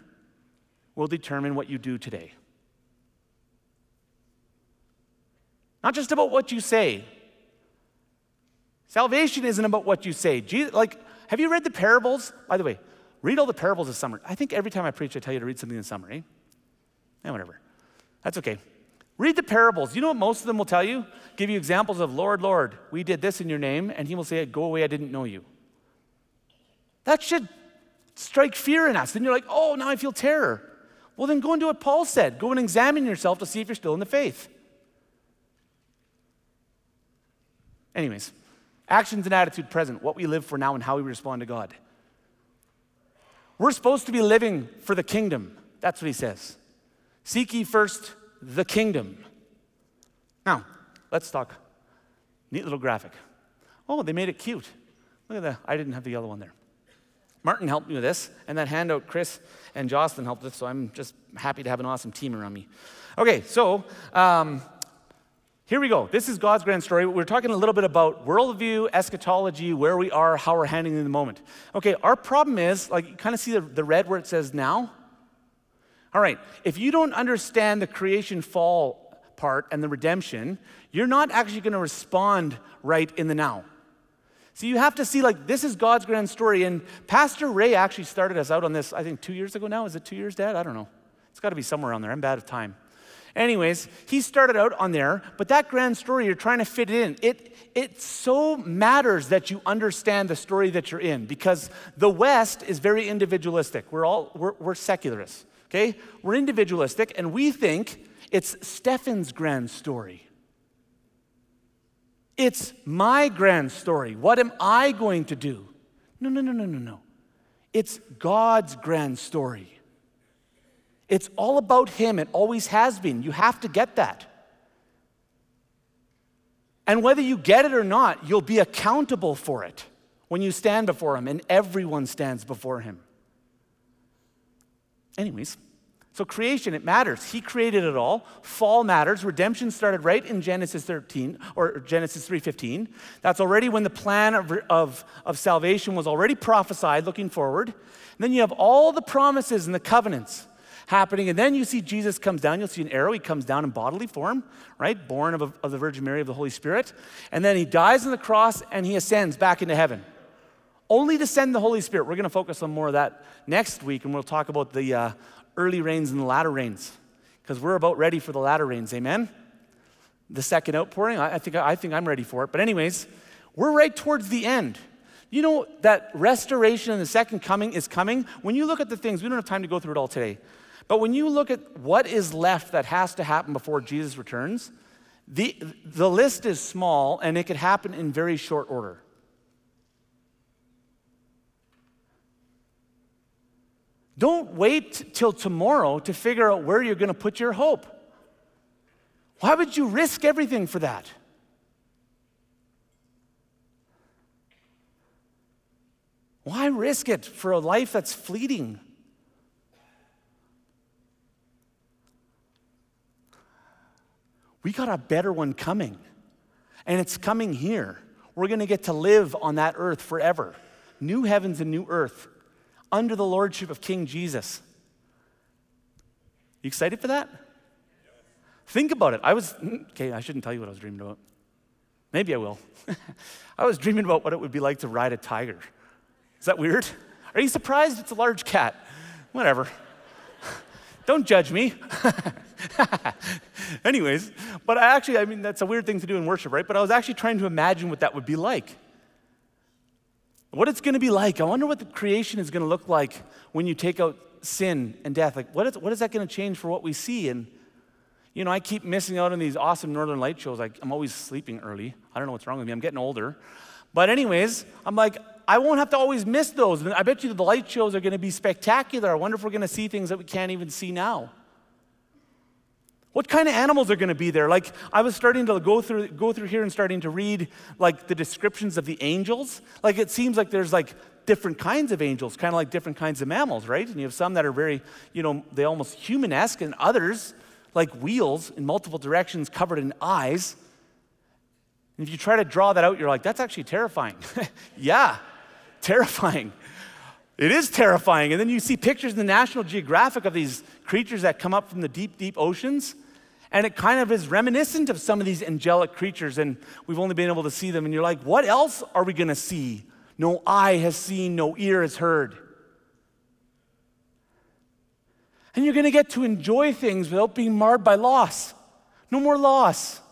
will determine what you do today. Not just about what you say. Salvation isn't about what you say. Jesus, like, have you read the parables? By the way, read all the parables this summer. I think every time I preach, I tell you to read something in summary. Yeah, whatever. That's okay. Read the parables. You know what most of them will tell you? Give you examples of, Lord, Lord, we did this in your name, and he will say, Go away, I didn't know you. That should strike fear in us. Then you're like, oh, now I feel terror. Well, then go and do what Paul said. Go and examine yourself to see if you're still in the faith. Anyways, actions and attitude present, what we live for now and how we respond to God. We're supposed to be living for the kingdom. That's what he says. Seek ye first the kingdom. Now, let's talk. Neat little graphic. Oh, they made it cute. Look at that. I didn't have the yellow one there. Martin helped me with this, and that handout Chris and Jocelyn helped with, so I'm just happy to have an awesome team around me. Okay, so um, here we go. This is God's grand story. We're talking a little bit about worldview, eschatology, where we are, how we're handling in the moment. Okay, our problem is, like, you kind of see the, the red where it says now? All right, if you don't understand the creation fall part and the redemption, you're not actually going to respond right in the now. So you have to see, like, this is God's grand story. And Pastor Ray actually started us out on this, I think, two years ago now. Is it two years, Dad? I don't know. It's got to be somewhere around there. I'm bad at time. Anyways, he started out on there, but that grand story, you're trying to fit it in. It, it so matters that you understand the story that you're in because the West is very individualistic. We're all, we're, we're secularists, okay? We're individualistic, and we think it's Stefan's grand story. It's my grand story. What am I going to do? No, no, no, no, no, no. It's God's grand story. It's all about Him. It always has been. You have to get that. And whether you get it or not, you'll be accountable for it when you stand before Him, and everyone stands before Him. Anyways, so creation, it matters. He created it all. Fall matters. Redemption started right in Genesis 13 or Genesis 3:15. That's already when the plan of, of, of salvation was already prophesied, looking forward. And then you have all the promises and the covenants happening. And then you see Jesus comes down. You'll see an arrow. He comes down in bodily form, right? Born of, a, of the Virgin Mary of the Holy Spirit. And then he dies on the cross and he ascends back into heaven only to send the Holy Spirit. We're going to focus on more of that next week, and we'll talk about the, uh, early rains and the latter rains because we're about ready for the latter rains. Amen? The second outpouring, I, think, I think I'm ready for it. But, anyways, we're right towards the end. You know that restoration and the second coming is coming. When you look at the things, we don't have time to go through it all today. But when you look at what is left that has to happen before Jesus returns, the, the list is small and it could happen in very short order. Don't wait till tomorrow to figure out where you're going to put your hope. Why would you risk everything for that? Why risk it for a life that's fleeting? We got a better one coming, and it's coming here. We're going to get to live on that earth forever. New heavens and new earth under the lordship of King Jesus. You excited for that? Think about it. I was, hmm, okay, I shouldn't tell you what I was dreaming about. Maybe I will. [LAUGHS] I was dreaming about what it would be like to ride a tiger. Is that weird? Are you surprised it's a large cat? Whatever. [LAUGHS] Don't judge me. [LAUGHS] [LAUGHS] Anyways, but I actually, I mean, that's a weird thing to do in worship, right? But I was actually trying to imagine what that would be like what it's going to be like. I wonder what the creation is going to look like when you take out sin and death. Like, what is, what is that going to change for what we see? And, you know, I keep missing out on these awesome Northern Light shows. Like, I'm always sleeping early. I don't know what's wrong with me. I'm getting older. But, anyways, I'm like, I won't have to always miss those. I bet you the light shows are going to be spectacular. I wonder if we're going to see things that we can't even see now. What kind of animals are going to be there? Like I was starting to go through go through here and starting to read like the descriptions of the angels. Like it seems like there's like different kinds of angels, kind of like different kinds of mammals, right? And you have some that are very, you know, they almost human-esque, and others like wheels in multiple directions covered in eyes. And if you try to draw that out, you're like, that's actually terrifying. [LAUGHS] yeah, terrifying. It is terrifying. And then you see pictures in the National Geographic of these creatures that come up from the deep, deep oceans. And it kind of is reminiscent of some of these angelic creatures, and we've only been able to see them. And you're like, what else are we going to see? No eye has seen, no ear has heard. And you're going to get to enjoy things without being marred by loss. No more loss.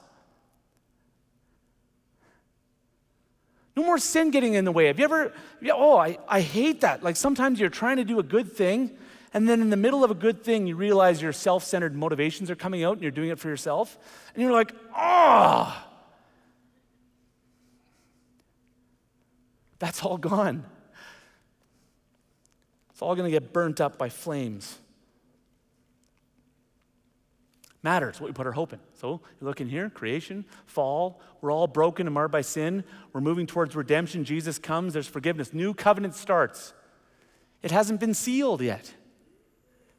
No more sin getting in the way. Have you ever, oh, I, I hate that. Like sometimes you're trying to do a good thing and then in the middle of a good thing, you realize your self centered motivations are coming out and you're doing it for yourself. And you're like, ah, oh, that's all gone. It's all going to get burnt up by flames. Matters what we put our hope in. So you look in here creation, fall. We're all broken and marred by sin. We're moving towards redemption. Jesus comes, there's forgiveness. New covenant starts. It hasn't been sealed yet.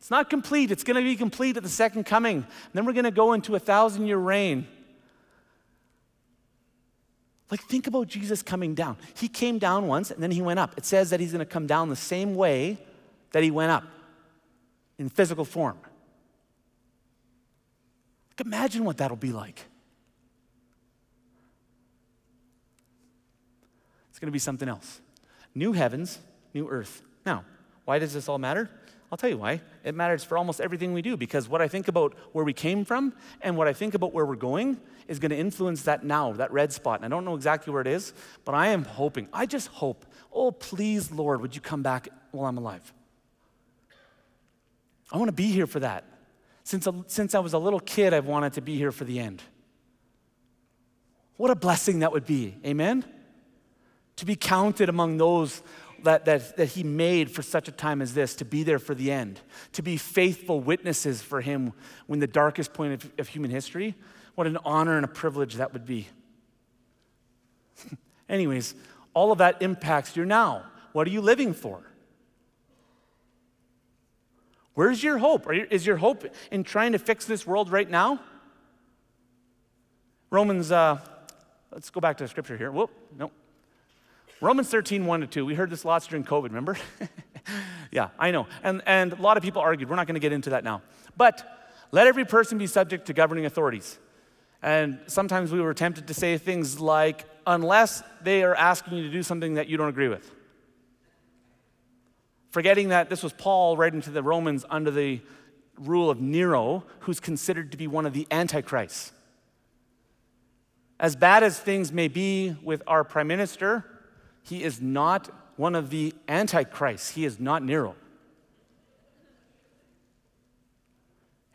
It's not complete. It's going to be complete at the second coming. And then we're going to go into a thousand year reign. Like, think about Jesus coming down. He came down once and then he went up. It says that he's going to come down the same way that he went up in physical form. Like, imagine what that'll be like. It's going to be something else. New heavens, new earth. Now, why does this all matter? I'll tell you why. It matters for almost everything we do because what I think about where we came from and what I think about where we're going is going to influence that now, that red spot. And I don't know exactly where it is, but I am hoping, I just hope, oh, please, Lord, would you come back while I'm alive? I want to be here for that. Since, since I was a little kid, I've wanted to be here for the end. What a blessing that would be. Amen? To be counted among those that, that, that he made for such a time as this, to be there for the end, to be faithful witnesses for him when the darkest point of, of human history. What an honor and a privilege that would be. [LAUGHS] Anyways, all of that impacts your now. What are you living for? Where's your hope? You, is your hope in trying to fix this world right now? Romans, uh, let's go back to the scripture here. Whoop, nope. Romans 13, 1 to 2. We heard this lots during COVID, remember? [LAUGHS] yeah, I know. And, and a lot of people argued. We're not going to get into that now. But let every person be subject to governing authorities. And sometimes we were tempted to say things like, unless they are asking you to do something that you don't agree with. Forgetting that this was Paul writing to the Romans under the rule of Nero, who's considered to be one of the antichrists. As bad as things may be with our prime minister, he is not one of the antichrists. He is not Nero.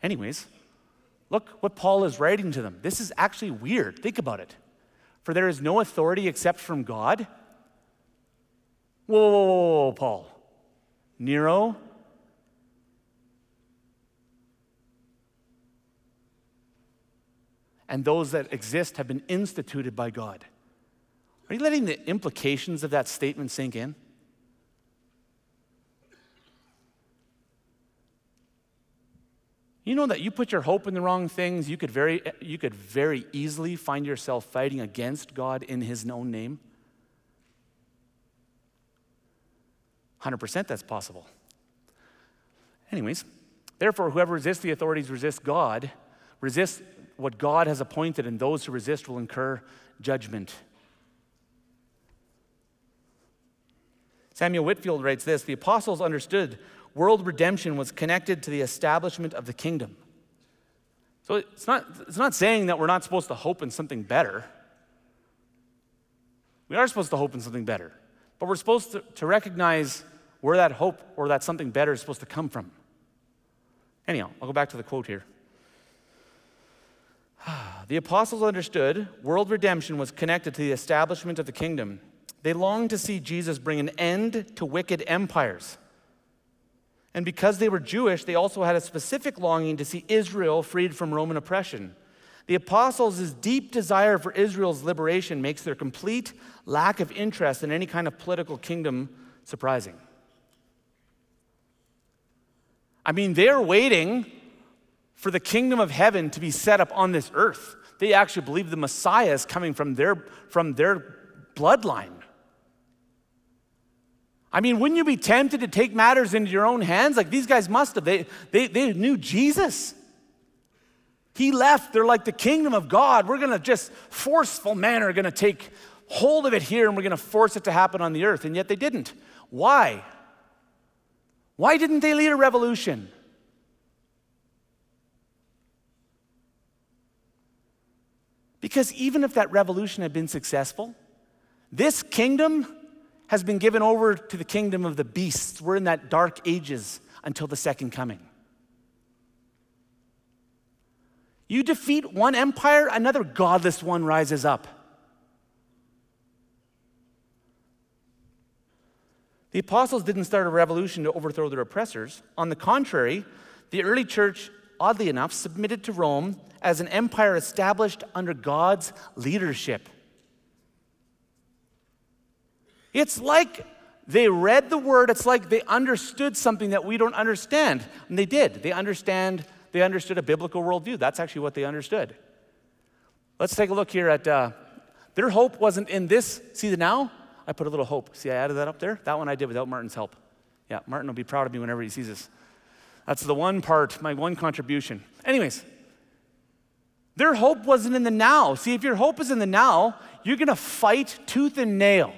Anyways, look what Paul is writing to them. This is actually weird. Think about it. For there is no authority except from God. Whoa, whoa, whoa, whoa Paul. Nero, and those that exist have been instituted by God. Are you letting the implications of that statement sink in? You know that you put your hope in the wrong things, you could very, you could very easily find yourself fighting against God in His own name? 100% that's possible. Anyways, therefore, whoever resists the authorities resists God, resists what God has appointed, and those who resist will incur judgment. Samuel Whitfield writes this The apostles understood world redemption was connected to the establishment of the kingdom. So it's not, it's not saying that we're not supposed to hope in something better. We are supposed to hope in something better. but we're supposed to, to recognize where that hope or that something better is supposed to come from. Anyhow, I'll go back to the quote here. [SIGHS] The apostles understood world redemption was connected to the establishment of the kingdom. They longed to see Jesus bring an end to wicked empires. And because they were Jewish, they also had a specific longing to see Israel freed from Roman oppression. The apostles' deep desire for Israel's liberation makes their complete lack of interest in any kind of political kingdom surprising. I mean, they're waiting for the kingdom of heaven to be set up on this earth. They actually believe the Messiah is coming from their, from their bloodline. I mean, wouldn't you be tempted to take matters into your own hands? Like these guys must have. They, they, they knew Jesus. He left. They're like the kingdom of God. We're going to just forceful manner going to take hold of it here and we're going to force it to happen on the earth. And yet they didn't. Why? Why didn't they lead a revolution? Because even if that revolution had been successful, this kingdom has been given over to the kingdom of the beasts. We're in that dark ages until the second coming. You defeat one empire, another godless one rises up. The apostles didn't start a revolution to overthrow their oppressors. On the contrary, the early church, oddly enough, submitted to Rome as an empire established under God's leadership. It's like they read the word, it's like they understood something that we don't understand. And they did. They understand they understood a biblical worldview. That's actually what they understood. Let's take a look here at uh, their hope wasn't in this. See the now? I put a little hope. See, I added that up there? That one I did without Martin's help. Yeah, Martin will be proud of me whenever he sees this. That's the one part, my one contribution. Anyways, their hope wasn't in the now. See, if your hope is in the now, you're going to fight tooth and nail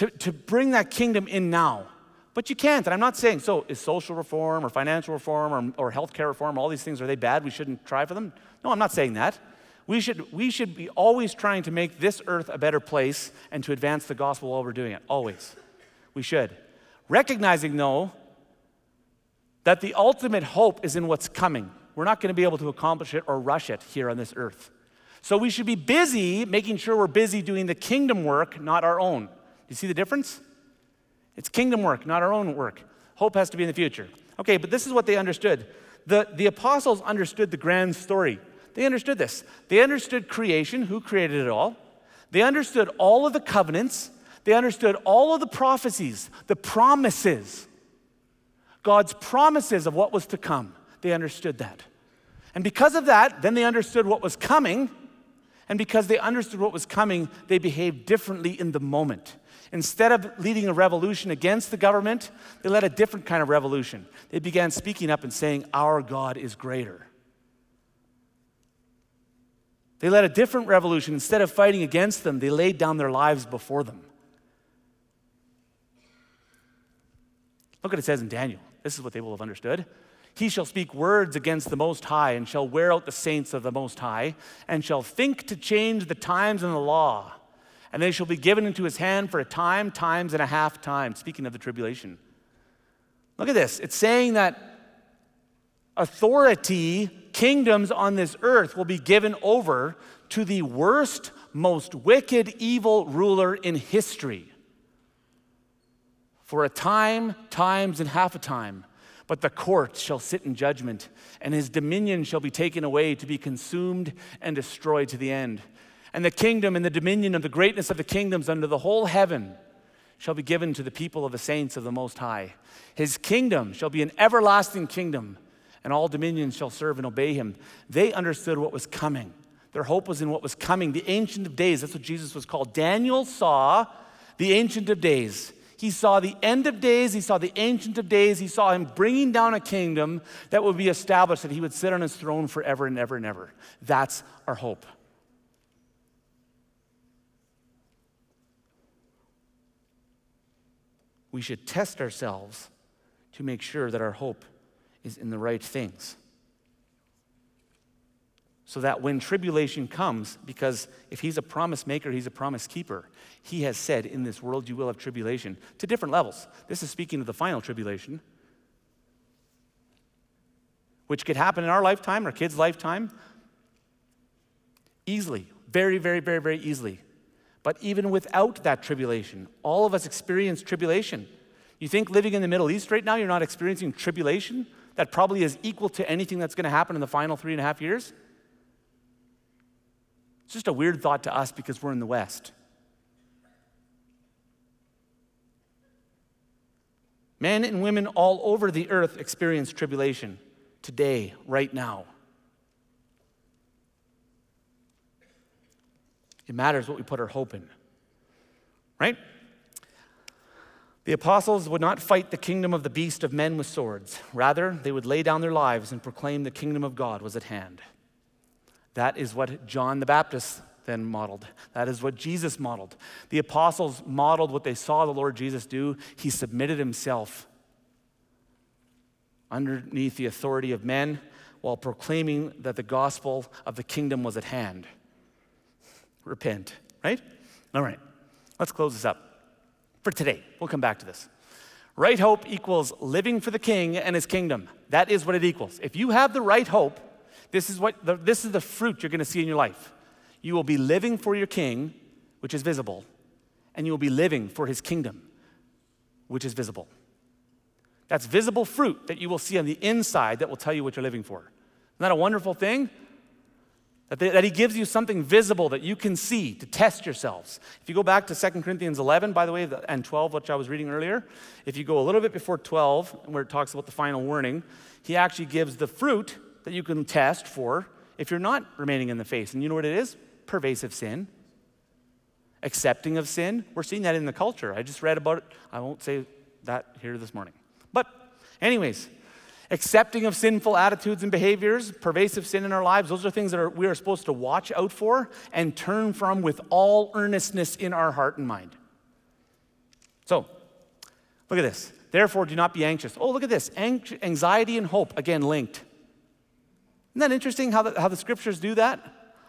to, to bring that kingdom in now. But you can't. And I'm not saying, so is social reform or financial reform or, or healthcare reform, all these things, are they bad? We shouldn't try for them? No, I'm not saying that. We should, we should be always trying to make this earth a better place and to advance the gospel while we're doing it. Always. We should. Recognizing, though, that the ultimate hope is in what's coming. We're not going to be able to accomplish it or rush it here on this earth. So we should be busy making sure we're busy doing the kingdom work, not our own. You see the difference? It's kingdom work, not our own work. Hope has to be in the future. Okay, but this is what they understood. The, the apostles understood the grand story. They understood this. They understood creation, who created it all. They understood all of the covenants. They understood all of the prophecies, the promises, God's promises of what was to come. They understood that. And because of that, then they understood what was coming. And because they understood what was coming, they behaved differently in the moment. Instead of leading a revolution against the government, they led a different kind of revolution. They began speaking up and saying, Our God is greater. They led a different revolution. Instead of fighting against them, they laid down their lives before them. Look what it says in Daniel. This is what they will have understood. He shall speak words against the Most High, and shall wear out the saints of the Most High, and shall think to change the times and the law and they shall be given into his hand for a time, times, and a half time. Speaking of the tribulation. Look at this. It's saying that authority, kingdoms on this earth will be given over to the worst, most wicked, evil ruler in history. For a time, times, and half a time. But the court shall sit in judgment, and his dominion shall be taken away to be consumed and destroyed to the end and the kingdom and the dominion of the greatness of the kingdoms under the whole heaven shall be given to the people of the saints of the Most High. His kingdom shall be an everlasting kingdom, and all dominions shall serve and obey him. They understood what was coming. Their hope was in what was coming, the Ancient of Days. That's what Jesus was called. Daniel saw the Ancient of Days. He saw the end of days, he saw the Ancient of Days, he saw him bringing down a kingdom that would be established, that he would sit on his throne forever and ever and ever. That's our hope. We should test ourselves to make sure that our hope is in the right things. So that when tribulation comes, because if he's a promise maker, he's a promise keeper. He has said, In this world you will have tribulation to different levels. This is speaking of the final tribulation, which could happen in our lifetime, our kids' lifetime, easily, very, very, very, very easily. But even without that tribulation, all of us experience tribulation. You think living in the Middle East right now, you're not experiencing tribulation that probably is equal to anything that's going to happen in the final three and a half years? It's just a weird thought to us because we're in the West. Men and women all over the earth experience tribulation today, right now. It matters what we put our hope in, right? The apostles would not fight the kingdom of the beast of men with swords. Rather, they would lay down their lives and proclaim the kingdom of God was at hand. That is what John the Baptist then modeled. That is what Jesus modeled. The apostles modeled what they saw the Lord Jesus do. He submitted himself underneath the authority of men while proclaiming that the gospel of the kingdom was at hand. Repent, right? All right, let's close this up for today. We'll come back to this. Right hope equals living for the king and his kingdom. That is what it equals. If you have the right hope, this is, what the, this is the fruit you're going to see in your life. You will be living for your king, which is visible, and you will be living for his kingdom, which is visible. That's visible fruit that you will see on the inside that will tell you what you're living for. Isn't that a wonderful thing? That, they, that, he gives you something visible that you can see to test yourselves. If you go back to 2 Corinthians 11, by the way, and 12, which I was reading earlier, if you go a little bit before 12, where it talks about the final warning, he actually gives the fruit that you can test for if you're not remaining in the faith. And you know what it is? Pervasive sin. Accepting of sin. We're seeing that in the culture. I just read about it. I won't say that here this morning. But, anyways, accepting of sinful attitudes and behaviors, pervasive sin in our lives, those are things that are, we are supposed to watch out for and turn from with all earnestness in our heart and mind. So, look at this. Therefore, do not be anxious. Oh, look at this. Anxiety and hope, again, linked. Isn't that interesting how the, how the scriptures do that?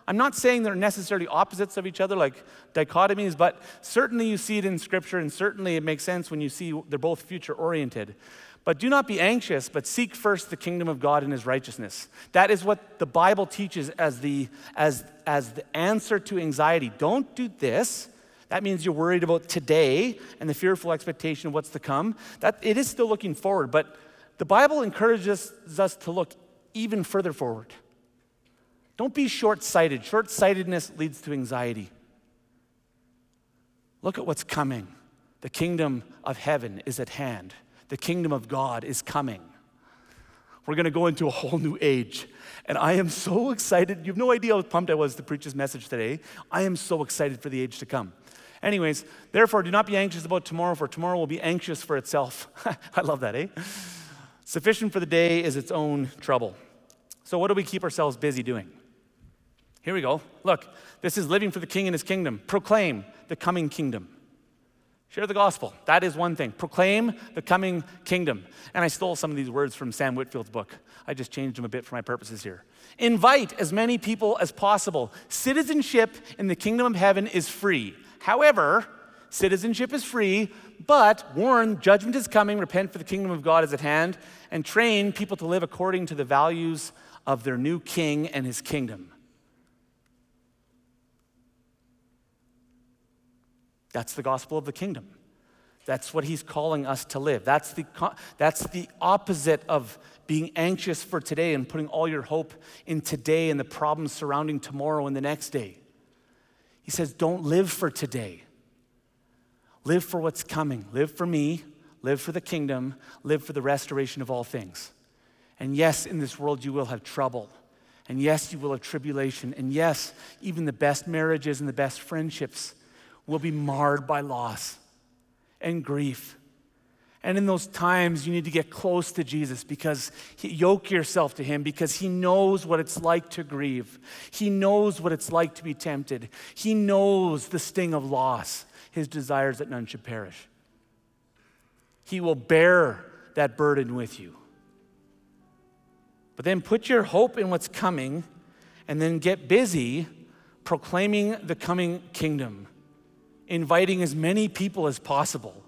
I'm not saying they're necessarily opposites of each other, like dichotomies, but certainly you see it in Scripture, and certainly it makes sense when you see they're both future oriented. But do not be anxious, but seek first the kingdom of God and his righteousness. That is what the Bible teaches as the, as, as the answer to anxiety. Don't do this. That means you're worried about today and the fearful expectation of what's to come. That, it is still looking forward, but the Bible encourages us to look even further forward. Don't be short sighted. Short sightedness leads to anxiety. Look at what's coming. The kingdom of heaven is at hand the kingdom of God is coming. We're going to go into a whole new age. And I am so excited. You have no idea how pumped I was to preach this message today. I am so excited for the age to come. Anyways, therefore, do not be anxious about tomorrow, for tomorrow will be anxious for itself. [LAUGHS] I love that, eh? Sufficient for the day is its own trouble. So, what do we keep ourselves busy doing? Here we go. Look, this is living for the king and his kingdom. Proclaim the coming kingdom. Share the gospel. That is one thing. Proclaim the coming kingdom. And I stole some of these words from Sam Whitfield's book. I just changed them a bit for my purposes here. Invite as many people as possible. Citizenship in the kingdom of heaven is free. However, citizenship is free, but warn judgment is coming, repent for the kingdom of God is at hand, and train people to live according to the values of their new king and his kingdom. That's the gospel of the kingdom. That's what he's calling us to live. That's the, that's the opposite of being anxious for today and putting all your hope in today and the problems surrounding tomorrow and the next day. He says, Don't live for today. Live for what's coming. Live for me. Live for the kingdom. Live for the restoration of all things. And yes, in this world you will have trouble. And yes, you will have tribulation. And yes, even the best marriages and the best friendships will be marred by loss and grief. And in those times, you need to get close to Jesus because he, yoke yourself to him because he knows what it's like to grieve. He knows what it's like to be tempted. He knows the sting of loss, his desires that none should perish. He will bear that burden with you. But then put your hope in what's coming and then get busy proclaiming the coming kingdom, inviting as many people as possible.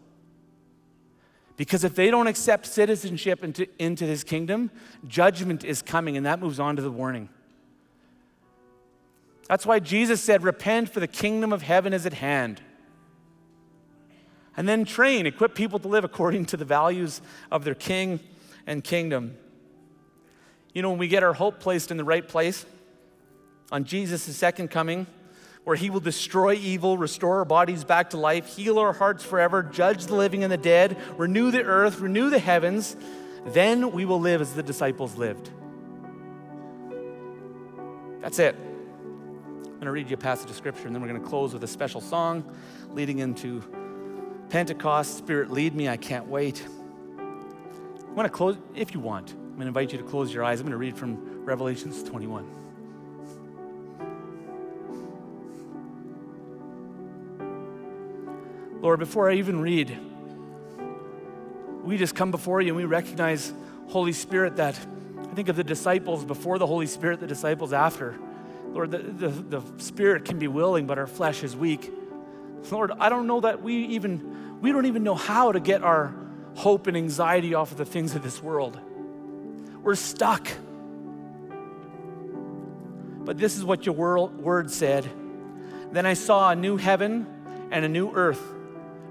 Because if they don't accept citizenship into, into his kingdom, judgment is coming, and that moves on to the warning. That's why Jesus said, Repent, for the kingdom of heaven is at hand. And then train, equip people to live according to the values of their king and kingdom. You know, when we get our hope placed in the right place on Jesus' second coming, where he will destroy evil, restore our bodies back to life, heal our hearts forever, judge the living and the dead, renew the earth, renew the heavens, then we will live as the disciples lived. That's it. I'm going to read you a passage of scripture and then we're going to close with a special song leading into Pentecost. Spirit, lead me. I can't wait. I want to close, if you want, I'm going to invite you to close your eyes. I'm going to read from Revelations 21. Lord, before I even read, we just come before you and we recognize, Holy Spirit, that I think of the disciples before the Holy Spirit, the disciples after. Lord, the, the, the Spirit can be willing, but our flesh is weak. Lord, I don't know that we even, we don't even know how to get our hope and anxiety off of the things of this world. We're stuck. But this is what your word said. Then I saw a new heaven and a new earth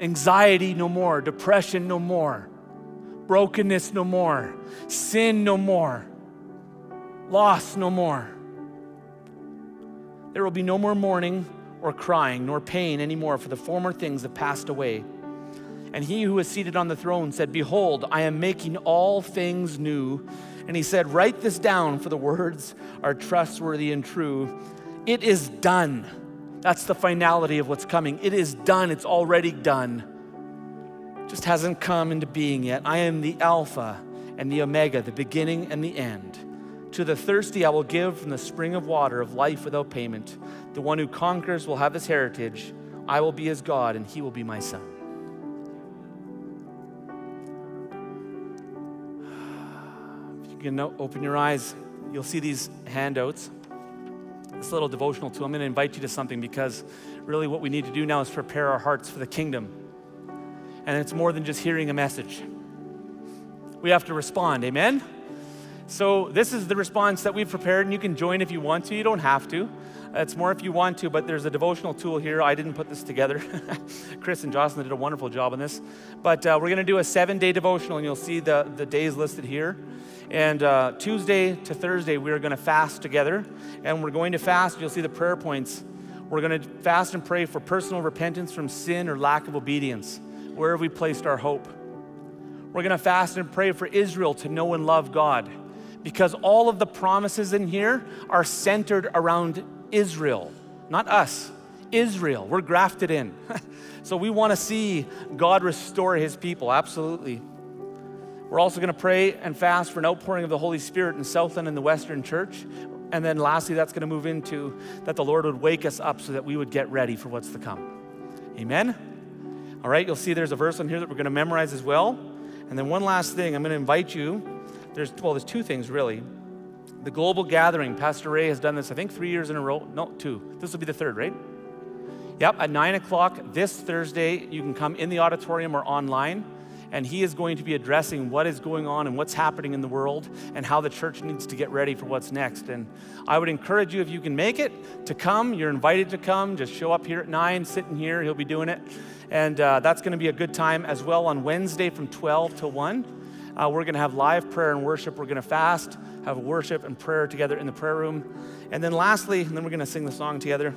Anxiety no more, depression no more, brokenness no more, sin no more, loss no more. There will be no more mourning or crying nor pain anymore, for the former things have passed away. And he who is seated on the throne said, Behold, I am making all things new. And he said, Write this down, for the words are trustworthy and true. It is done. That's the finality of what's coming. It is done, it's already done. just hasn't come into being yet. I am the Alpha and the Omega, the beginning and the end. To the thirsty, I will give from the spring of water of life without payment. The one who conquers will have his heritage. I will be his God, and he will be my son. If you can open your eyes, you'll see these handouts this little devotional tool, I'm going to invite you to something because really what we need to do now is prepare our hearts for the kingdom. And it's more than just hearing a message. We have to respond, amen? So, this is the response that we've prepared, and you can join if you want to. You don't have to. It's more if you want to, but there's a devotional tool here. I didn't put this together. [LAUGHS] Chris and Jocelyn did a wonderful job on this. But uh, we're going to do a seven day devotional, and you'll see the, the days listed here. And uh, Tuesday to Thursday, we are going to fast together. And we're going to fast, you'll see the prayer points. We're going to fast and pray for personal repentance from sin or lack of obedience. Where have we placed our hope? We're going to fast and pray for Israel to know and love God because all of the promises in here are centered around Israel, not us. Israel. We're grafted in. [LAUGHS] so we want to see God restore his people, absolutely. We're also going to pray and fast for an outpouring of the Holy Spirit in Southland and the Western Church. And then lastly, that's going to move into that the Lord would wake us up so that we would get ready for what's to come. Amen? All right, you'll see there's a verse on here that we're going to memorize as well. And then one last thing, I'm going to invite you. There's, well, there's two things really. The global gathering, Pastor Ray has done this, I think, three years in a row. No, two. This will be the third, right? Yep, at 9 o'clock this Thursday, you can come in the auditorium or online and he is going to be addressing what is going on and what's happening in the world and how the church needs to get ready for what's next. And I would encourage you, if you can make it, to come. You're invited to come. Just show up here at 9, sitting here. He'll be doing it. And uh, that's going to be a good time as well on Wednesday from 12 to 1. Uh, we're going to have live prayer and worship. We're going to fast, have worship and prayer together in the prayer room. And then lastly, and then we're going to sing the song together.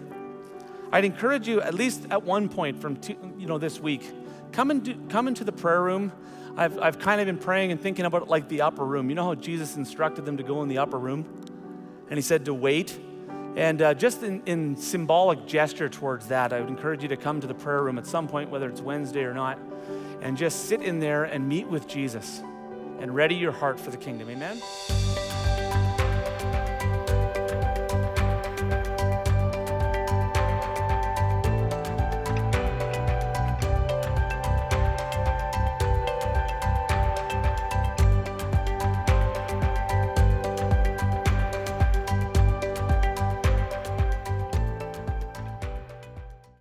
I'd encourage you, at least at one point from two, you know this week, Come, into come into the prayer room. I've, I've kind of been praying and thinking about like the upper room. You know how Jesus instructed them to go in the upper room? And he said to wait And uh, just in, in symbolic gesture towards that, I would encourage you to come to the prayer room at some point, whether it's Wednesday or not, and just sit in there and meet with Jesus and ready your heart for the kingdom. Amen?